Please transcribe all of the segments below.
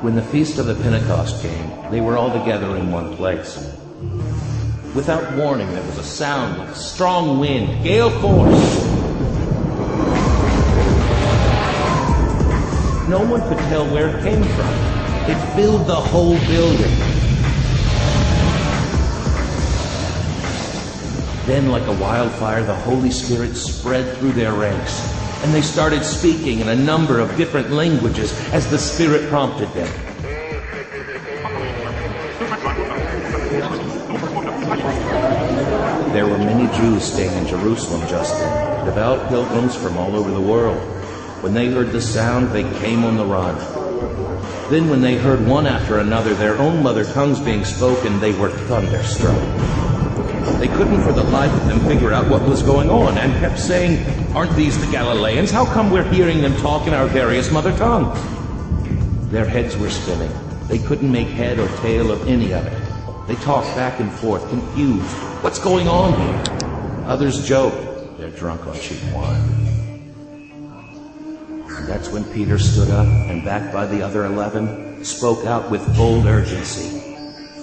When the feast of the Pentecost came, they were all together in one place. Without warning, there was a sound like a strong wind, gale force. No one could tell where it came from. It filled the whole building. Then, like a wildfire, the Holy Spirit spread through their ranks, and they started speaking in a number of different languages as the Spirit prompted them. There were many Jews staying in Jerusalem just then, devout pilgrims from all over the world. When they heard the sound, they came on the run. Then, when they heard one after another their own mother tongues being spoken, they were thunderstruck. They couldn't for the life of them figure out what was going on and kept saying, Aren't these the Galileans? How come we're hearing them talk in our various mother tongues? Their heads were spinning. They couldn't make head or tail of any of it. They talked back and forth, confused. What's going on here? Others joked. They're drunk on cheap wine. And that's when Peter stood up and, backed by the other eleven, spoke out with bold urgency.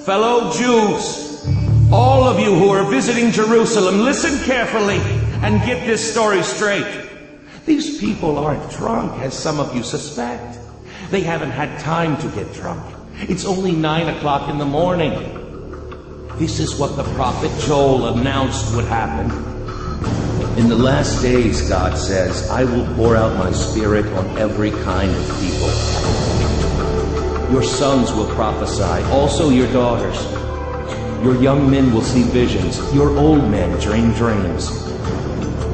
Fellow Jews, all of you who are visiting Jerusalem, listen carefully and get this story straight. These people aren't drunk, as some of you suspect. They haven't had time to get drunk. It's only nine o'clock in the morning. This is what the prophet Joel announced would happen. In the last days, God says, I will pour out my spirit on every kind of people. Your sons will prophesy, also your daughters. Your young men will see visions, your old men dream dreams.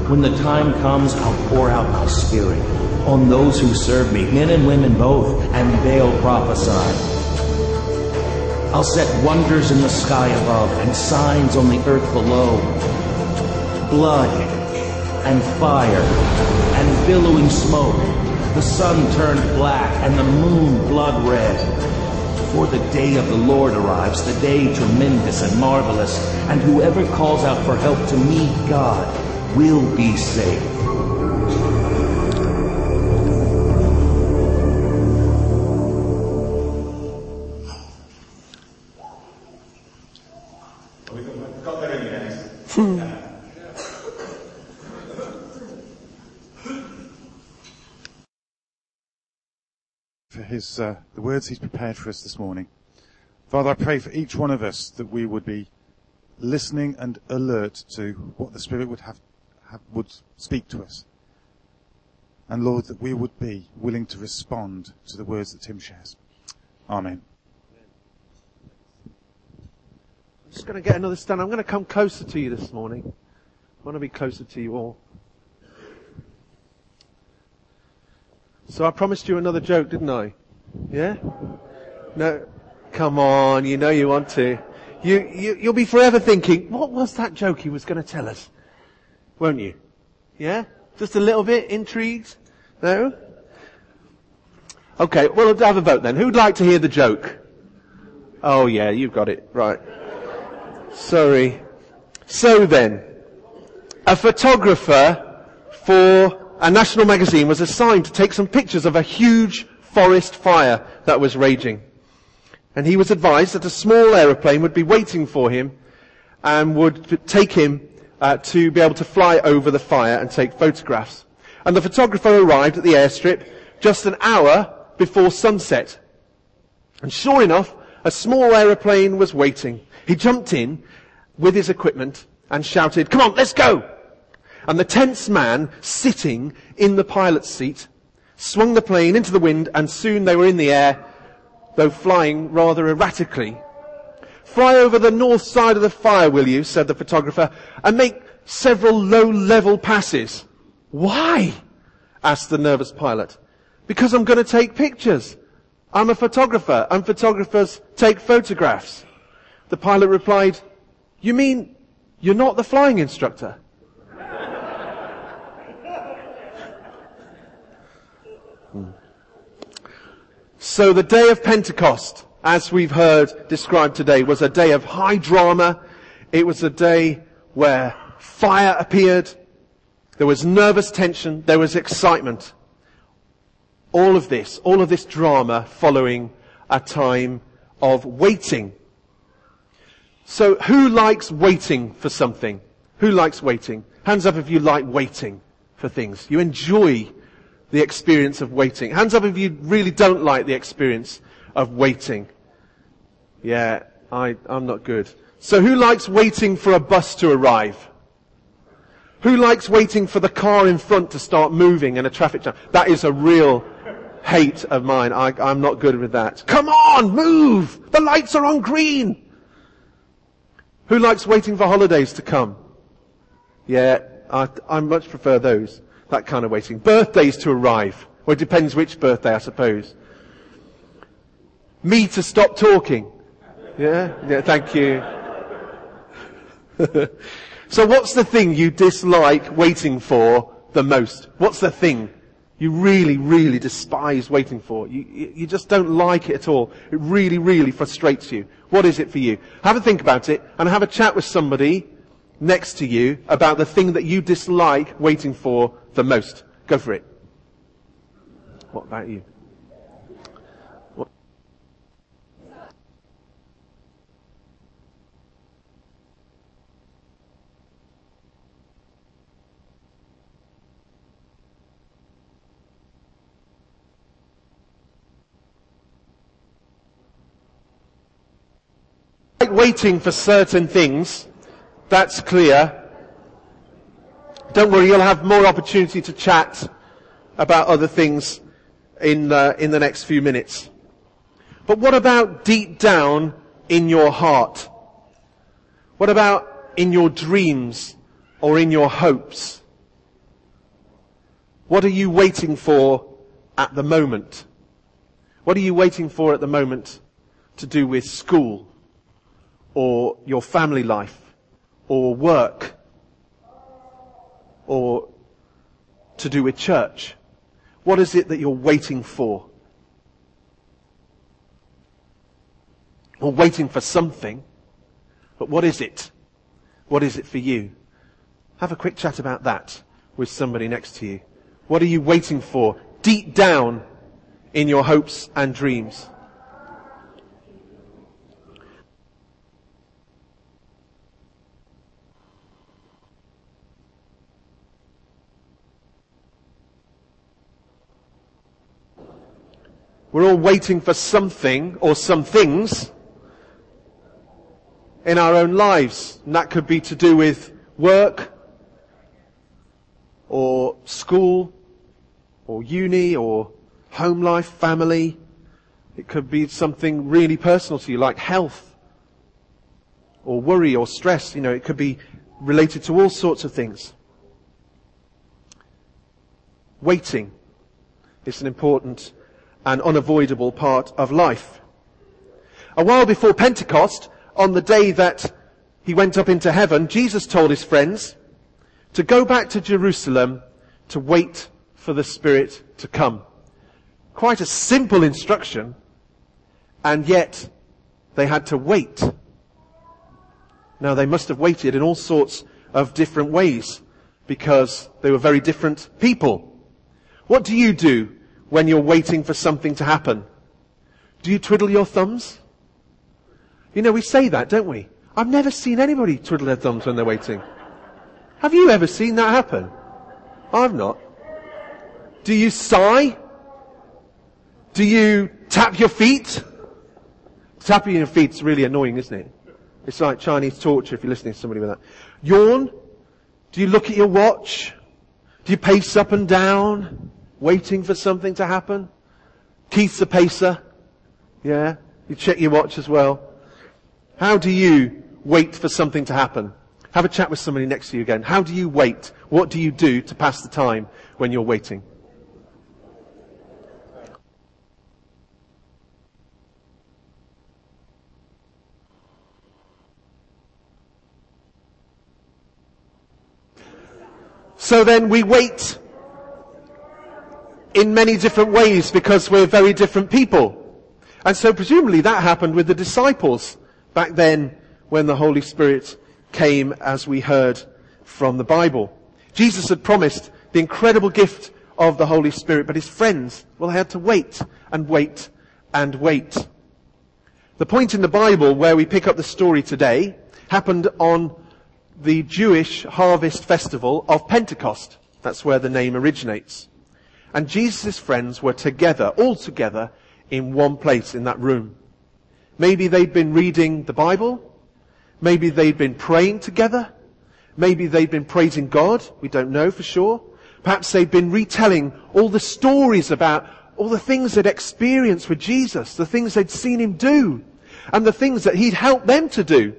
When the time comes, I'll pour out my spirit on those who serve me, men and women both, and they'll prophesy. I'll set wonders in the sky above and signs on the earth below. Blood and fire and billowing smoke. The sun turned black and the moon blood red. For the day of the Lord arrives, the day tremendous and marvelous, and whoever calls out for help to me, God, will be saved. His uh, the words he's prepared for us this morning. Father, I pray for each one of us that we would be listening and alert to what the Spirit would have, have would speak to us. And Lord, that we would be willing to respond to the words that Tim shares. Amen. I'm just going to get another stand. I'm going to come closer to you this morning. I want to be closer to you all. So I promised you another joke, didn't I? Yeah? No. Come on, you know you want to. You, you, you'll be forever thinking, what was that joke he was going to tell us? Won't you? Yeah? Just a little bit intrigued? No? Okay, well, let's have a vote then. Who'd like to hear the joke? Oh yeah, you've got it. Right. Sorry. So then, a photographer for a national magazine was assigned to take some pictures of a huge forest fire that was raging. And he was advised that a small aeroplane would be waiting for him and would take him uh, to be able to fly over the fire and take photographs. And the photographer arrived at the airstrip just an hour before sunset. And sure enough, a small aeroplane was waiting. He jumped in with his equipment and shouted, come on, let's go! And the tense man sitting in the pilot's seat swung the plane into the wind and soon they were in the air, though flying rather erratically. Fly over the north side of the fire, will you, said the photographer, and make several low-level passes. Why? asked the nervous pilot. Because I'm going to take pictures. I'm a photographer and photographers take photographs. The pilot replied, you mean you're not the flying instructor? So the day of Pentecost, as we've heard described today, was a day of high drama. It was a day where fire appeared. There was nervous tension. There was excitement. All of this, all of this drama following a time of waiting. So who likes waiting for something? Who likes waiting? Hands up if you like waiting for things. You enjoy the experience of waiting. Hands up if you really don't like the experience of waiting. Yeah, I, I'm not good. So who likes waiting for a bus to arrive? Who likes waiting for the car in front to start moving in a traffic jam? That is a real hate of mine. I, I'm not good with that. Come on, move! The lights are on green! Who likes waiting for holidays to come? Yeah, I, I much prefer those. That kind of waiting. Birthdays to arrive. Well, it depends which birthday, I suppose. Me to stop talking. Yeah? Yeah, thank you. so what's the thing you dislike waiting for the most? What's the thing you really, really despise waiting for? You, you just don't like it at all. It really, really frustrates you. What is it for you? Have a think about it and have a chat with somebody next to you about the thing that you dislike waiting for the most. Go for it. What about you? like waiting for certain things. That's clear. Don't worry, you'll have more opportunity to chat about other things in, uh, in the next few minutes. But what about deep down in your heart? What about in your dreams or in your hopes? What are you waiting for at the moment? What are you waiting for at the moment to do with school or your family life or work or to do with church? What is it that you're waiting for? Or waiting for something, but what is it? What is it for you? Have a quick chat about that with somebody next to you. What are you waiting for deep down in your hopes and dreams? We're all waiting for something or some things in our own lives. And that could be to do with work or school or uni or home life, family. It could be something really personal to you like health or worry or stress. You know, it could be related to all sorts of things. Waiting is an important an unavoidable part of life. A while before Pentecost, on the day that he went up into heaven, Jesus told his friends to go back to Jerusalem to wait for the Spirit to come. Quite a simple instruction, and yet they had to wait. Now they must have waited in all sorts of different ways because they were very different people. What do you do when you're waiting for something to happen? Do you twiddle your thumbs? You know, we say that, don't we? I've never seen anybody twiddle their thumbs when they're waiting. Have you ever seen that happen? I've not. Do you sigh? Do you tap your feet? Tapping your feet's really annoying, isn't it? It's like Chinese torture if you're listening to somebody with that. Yawn? Do you look at your watch? Do you pace up and down? Waiting for something to happen. Keith's a pacer. Yeah. You check your watch as well. How do you wait for something to happen? Have a chat with somebody next to you again. How do you wait? What do you do to pass the time when you're waiting? So then we wait in many different ways because we're very different people. And so presumably that happened with the disciples back then when the Holy Spirit came as we heard from the Bible. Jesus had promised the incredible gift of the Holy Spirit, but his friends, well, they had to wait and wait and wait. The point in the Bible where we pick up the story today happened on the Jewish harvest festival of Pentecost. That's where the name originates. And Jesus' friends were together, all together, in one place in that room. Maybe they'd been reading the Bible. Maybe they'd been praying together. Maybe they'd been praising God. We don't know for sure. Perhaps they'd been retelling all the stories about all the things they'd experienced with Jesus, the things they'd seen him do, and the things that he'd helped them to do.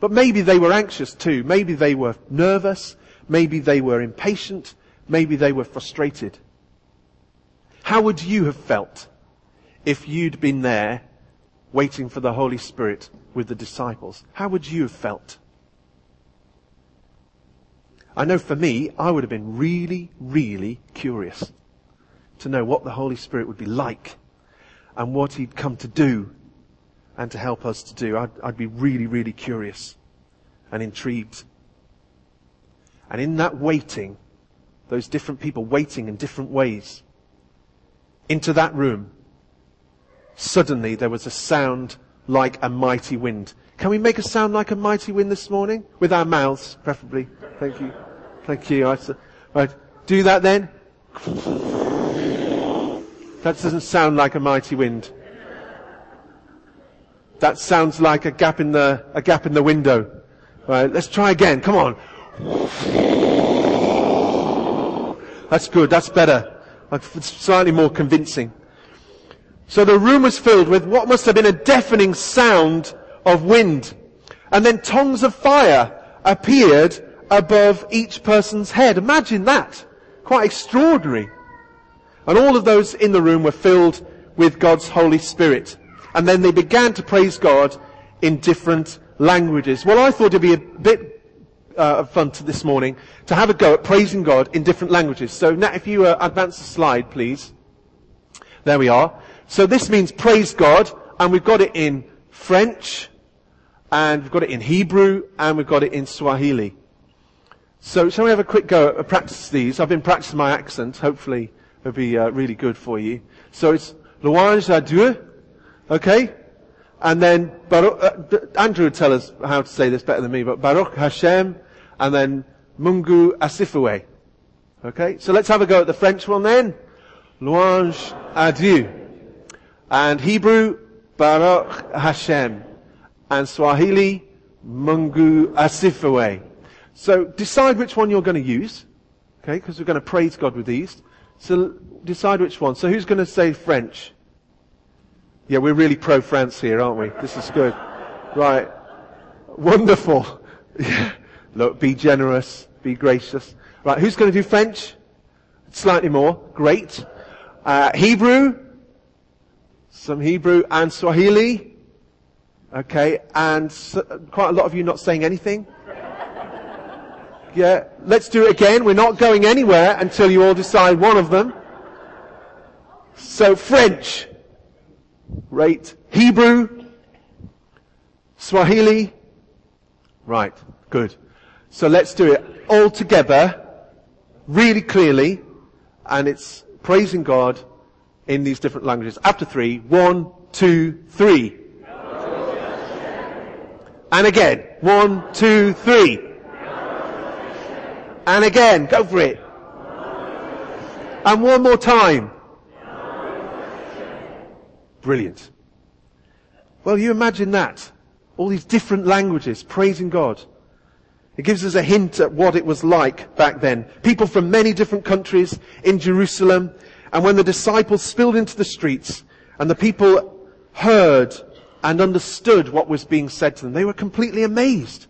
But maybe they were anxious too. Maybe they were nervous. Maybe they were impatient. Maybe they were frustrated. How would you have felt if you'd been there waiting for the Holy Spirit with the disciples? How would you have felt? I know for me, I would have been really, really curious to know what the Holy Spirit would be like and what He'd come to do and to help us to do. I'd, I'd be really, really curious and intrigued. And in that waiting, those different people waiting in different ways, into that room, suddenly there was a sound like a mighty wind. Can we make a sound like a mighty wind this morning? With our mouths, preferably. Thank you. Thank you. Right. Do that then. That doesn't sound like a mighty wind. That sounds like a gap in the, a gap in the window. Right, let's try again. Come on. That's good. That's better. It's slightly more convincing. So the room was filled with what must have been a deafening sound of wind. And then tongues of fire appeared above each person's head. Imagine that. Quite extraordinary. And all of those in the room were filled with God's Holy Spirit. And then they began to praise God in different languages. Well, I thought it'd be a bit uh, fun to this morning to have a go at praising God in different languages. So now if you uh, advance the slide, please. There we are. So this means praise God, and we've got it in French, and we've got it in Hebrew, and we've got it in Swahili. So shall we have a quick go at practice these? I've been practicing my accent. Hopefully it'll be uh, really good for you. So it's louange à Dieu. Okay? And then Baruch, uh, Andrew would tell us how to say this better than me, but Baruch Hashem, and then Mungu Asifue. Okay? So let's have a go at the French one then. Louange à Dieu. And Hebrew, Baruch Hashem. And Swahili, Mungu Asifue. So decide which one you're going to use. Okay? Because we're going to praise God with these. So decide which one. So who's going to say French? Yeah, we're really pro-France here, aren't we? This is good. Right. Wonderful. Yeah. Look, be generous, be gracious. Right, who's going to do French? Slightly more. Great. Uh, Hebrew. Some Hebrew and Swahili. Okay, and so, quite a lot of you not saying anything. Yeah, let's do it again. We're not going anywhere until you all decide one of them. So French. Right. Hebrew. Swahili. Right. Good. So let's do it all together, really clearly, and it's praising God in these different languages. After three, one, two, three. And again, one, two, three. And again, go for it. And one more time. Brilliant. Well, you imagine that. All these different languages praising God. It gives us a hint at what it was like back then. People from many different countries in Jerusalem. And when the disciples spilled into the streets and the people heard and understood what was being said to them, they were completely amazed.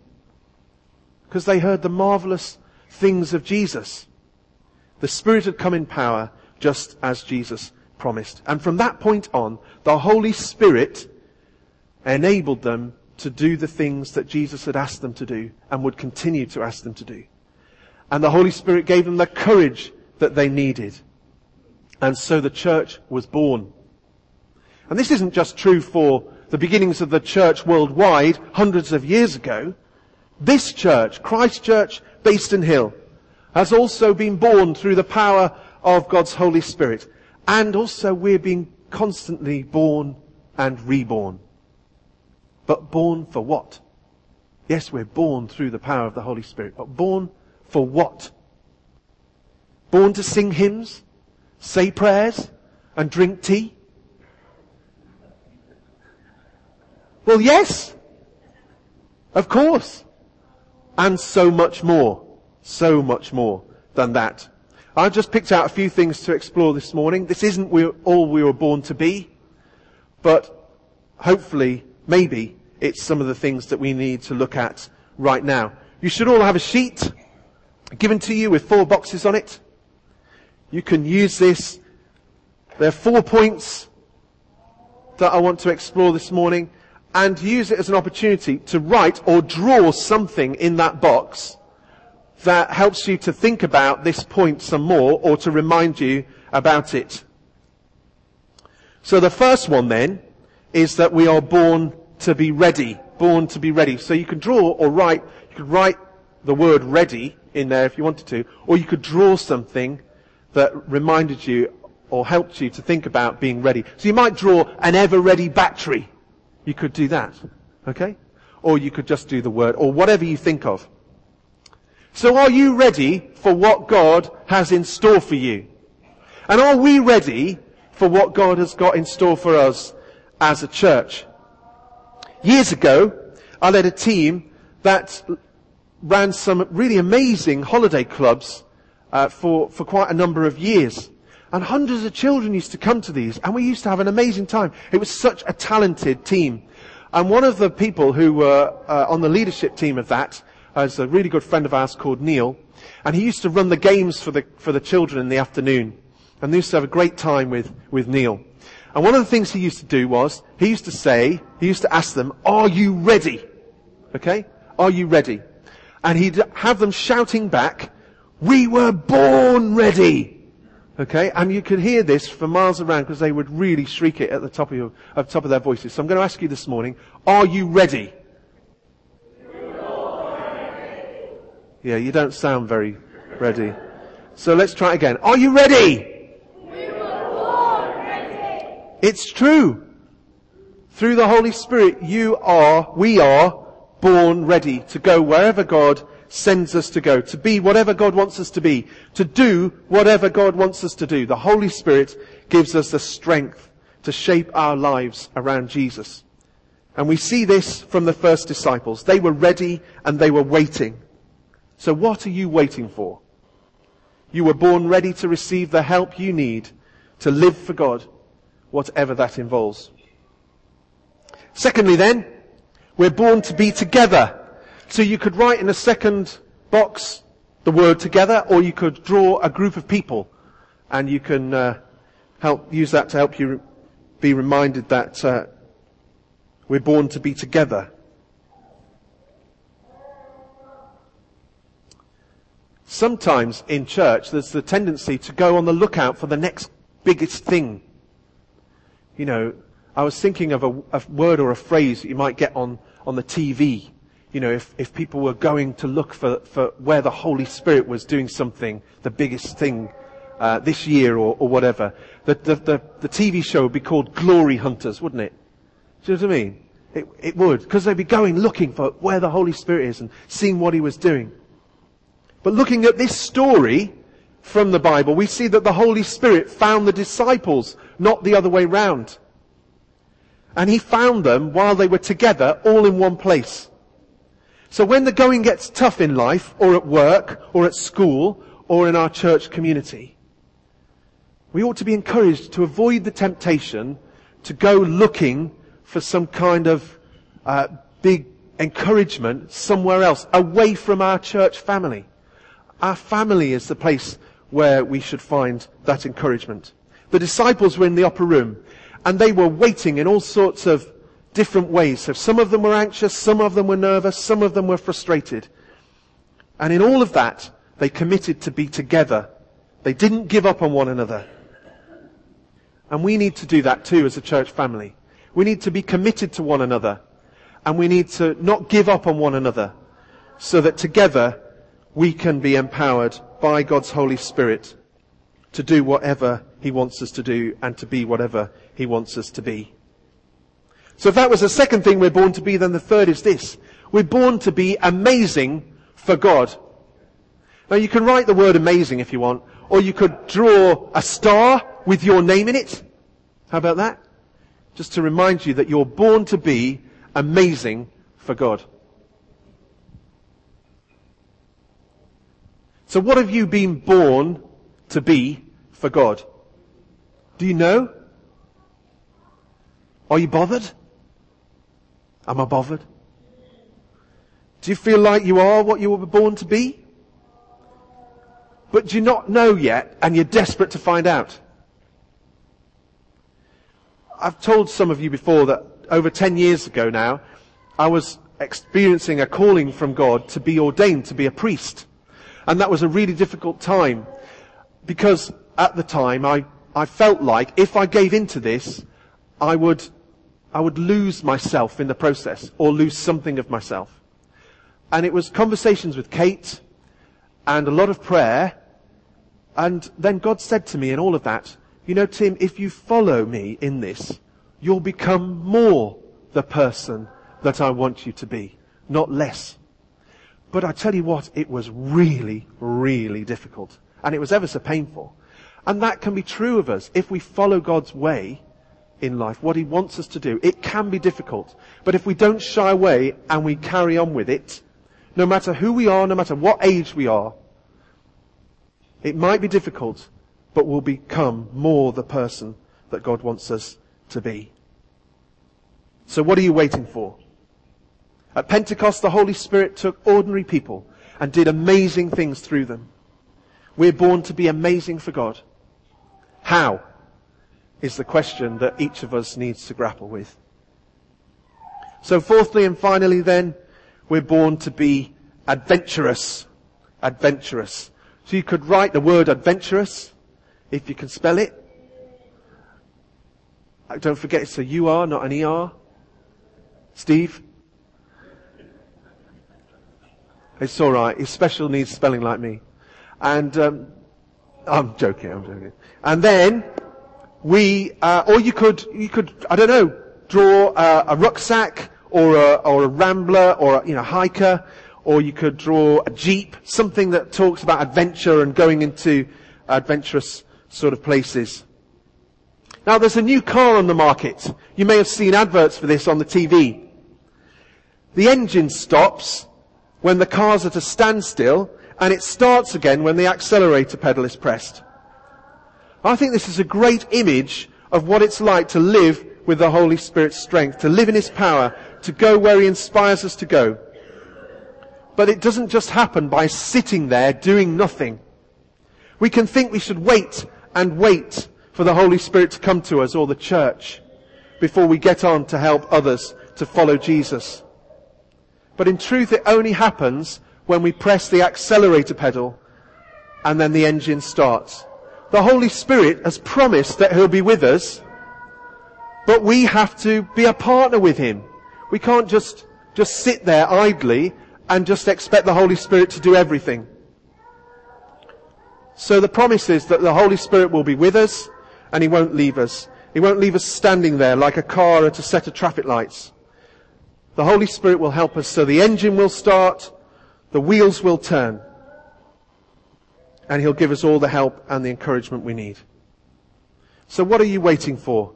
Because they heard the marvelous things of Jesus. The Spirit had come in power just as Jesus promised. And from that point on, the Holy Spirit enabled them to do the things that Jesus had asked them to do and would continue to ask them to do. And the Holy Spirit gave them the courage that they needed. And so the church was born. And this isn't just true for the beginnings of the church worldwide hundreds of years ago. This church, Christ Church, Bayston Hill, has also been born through the power of God's Holy Spirit. And also we're being constantly born and reborn. But born for what? Yes, we're born through the power of the Holy Spirit, but born for what? Born to sing hymns, say prayers, and drink tea? Well, yes. Of course. And so much more. So much more than that. I've just picked out a few things to explore this morning. This isn't all we were born to be, but hopefully, maybe, it's some of the things that we need to look at right now. You should all have a sheet given to you with four boxes on it. You can use this. There are four points that I want to explore this morning and use it as an opportunity to write or draw something in that box that helps you to think about this point some more or to remind you about it. So the first one then is that we are born to be ready. Born to be ready. So you can draw or write, you could write the word ready in there if you wanted to, or you could draw something that reminded you or helped you to think about being ready. So you might draw an ever ready battery. You could do that. Okay? Or you could just do the word, or whatever you think of. So are you ready for what God has in store for you? And are we ready for what God has got in store for us as a church? Years ago, I led a team that ran some really amazing holiday clubs uh, for, for quite a number of years. And hundreds of children used to come to these, and we used to have an amazing time. It was such a talented team. And one of the people who were uh, on the leadership team of that is a really good friend of ours called Neil. And he used to run the games for the, for the children in the afternoon. And they used to have a great time with, with Neil. And one of the things he used to do was, he used to say, he used to ask them, are you ready? Okay? Are you ready? And he'd have them shouting back, we were born ready. Okay, and you could hear this for miles around because they would really shriek it at the top of, your, at the top of their voices. So I'm going to ask you this morning, are you ready? Yeah, you don't sound very ready. So let's try again. Are you ready? ready? It's true. Through the Holy Spirit, you are, we are born ready to go wherever God sends us to go, to be whatever God wants us to be, to do whatever God wants us to do. The Holy Spirit gives us the strength to shape our lives around Jesus. And we see this from the first disciples. They were ready and they were waiting. So what are you waiting for? You were born ready to receive the help you need to live for God, whatever that involves. Secondly then, we're born to be together so you could write in a second box the word together, or you could draw a group of people, and you can uh, help use that to help you be reminded that uh, we're born to be together. Sometimes in church, there's the tendency to go on the lookout for the next biggest thing. You know, I was thinking of a, a word or a phrase that you might get on, on the TV you know, if, if people were going to look for, for where the Holy Spirit was doing something, the biggest thing uh, this year or, or whatever, the, the, the, the, TV show would be called Glory Hunters, wouldn't it? Do you know what I mean? It, it would, because they'd be going looking for where the Holy Spirit is and seeing what he was doing. But looking at this story from the Bible, we see that the Holy Spirit found the disciples, not the other way round. And he found them while they were together, all in one place. So when the going gets tough in life, or at work, or at school, or in our church community, we ought to be encouraged to avoid the temptation to go looking for some kind of uh, big encouragement somewhere else, away from our church family. Our family is the place where we should find that encouragement. The disciples were in the upper room, and they were waiting in all sorts of different ways. So some of them were anxious, some of them were nervous, some of them were frustrated. And in all of that, they committed to be together. They didn't give up on one another. And we need to do that too as a church family. We need to be committed to one another. And we need to not give up on one another so that together we can be empowered by God's Holy Spirit to do whatever He wants us to do and to be whatever He wants us to be. So if that was the second thing we're born to be, then the third is this. We're born to be amazing for God. Now you can write the word amazing if you want, or you could draw a star with your name in it. How about that? Just to remind you that you're born to be amazing for God. So what have you been born to be for God? Do you know? Are you bothered? Am I bothered? Do you feel like you are what you were born to be? But do you not know yet and you're desperate to find out? I've told some of you before that over 10 years ago now, I was experiencing a calling from God to be ordained to be a priest. And that was a really difficult time because at the time I, I felt like if I gave into this, I would, I would lose myself in the process or lose something of myself. And it was conversations with Kate and a lot of prayer. And then God said to me in all of that, you know, Tim, if you follow me in this, you'll become more the person that I want you to be, not less. But I tell you what, it was really, really difficult. And it was ever so painful. And that can be true of us. If we follow God's way in life, what He wants us to do, it can be difficult. But if we don't shy away and we carry on with it, no matter who we are, no matter what age we are, it might be difficult, but we'll become more the person that God wants us to be. So what are you waiting for? At Pentecost, the Holy Spirit took ordinary people and did amazing things through them. We're born to be amazing for God. How is the question that each of us needs to grapple with. So fourthly and finally then, we're born to be adventurous. Adventurous. So you could write the word adventurous, if you can spell it. Uh, don't forget it's a U-R, not an ER. Steve? It's all right. He's special needs spelling like me. And um, I'm joking. I'm joking. And then we, uh, or you could, you could, I don't know, draw a, a rucksack or a, or a rambler or a, you know hiker, or you could draw a jeep, something that talks about adventure and going into adventurous sort of places. Now there's a new car on the market. You may have seen adverts for this on the TV. The engine stops when the car's at a standstill and it starts again when the accelerator pedal is pressed. I think this is a great image of what it's like to live with the Holy Spirit's strength, to live in His power, to go where He inspires us to go. But it doesn't just happen by sitting there doing nothing. We can think we should wait and wait for the Holy Spirit to come to us or the church before we get on to help others to follow Jesus. But in truth, it only happens when we press the accelerator pedal and then the engine starts. The Holy Spirit has promised that He'll be with us, but we have to be a partner with Him. We can't just, just sit there idly and just expect the Holy Spirit to do everything. So the promise is that the Holy Spirit will be with us and He won't leave us. He won't leave us standing there like a car at a set of traffic lights. The Holy Spirit will help us so the engine will start, the wheels will turn, and He'll give us all the help and the encouragement we need. So what are you waiting for?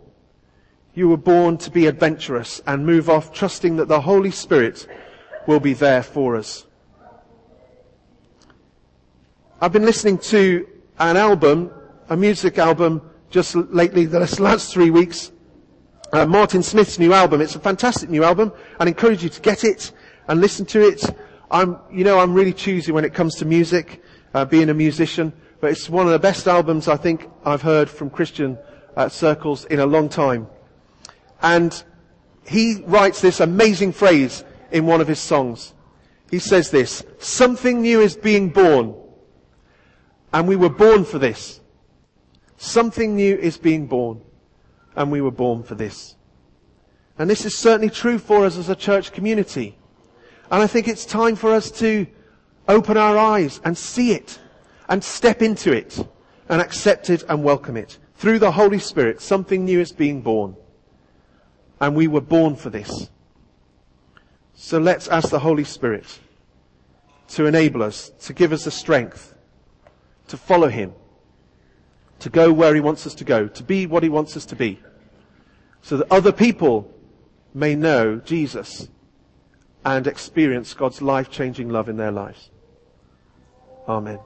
You were born to be adventurous and move off trusting that the Holy Spirit will be there for us. I've been listening to an album, a music album, just lately, the last three weeks, uh, Martin Smith's new album. It's a fantastic new album. I'd encourage you to get it and listen to it. I'm, you know, I'm really choosy when it comes to music, uh, being a musician, but it's one of the best albums I think I've heard from Christian uh, circles in a long time. And he writes this amazing phrase in one of his songs. He says this, something new is being born. And we were born for this. Something new is being born and we were born for this. And this is certainly true for us as a church community. And I think it's time for us to open our eyes and see it and step into it and accept it and welcome it. Through the Holy Spirit, something new is being born. And we were born for this. So let's ask the Holy Spirit to enable us, to give us the strength to follow Him, to go where He wants us to go, to be what He wants us to be so that other people may know Jesus and experience God's life changing love in their lives. Amen.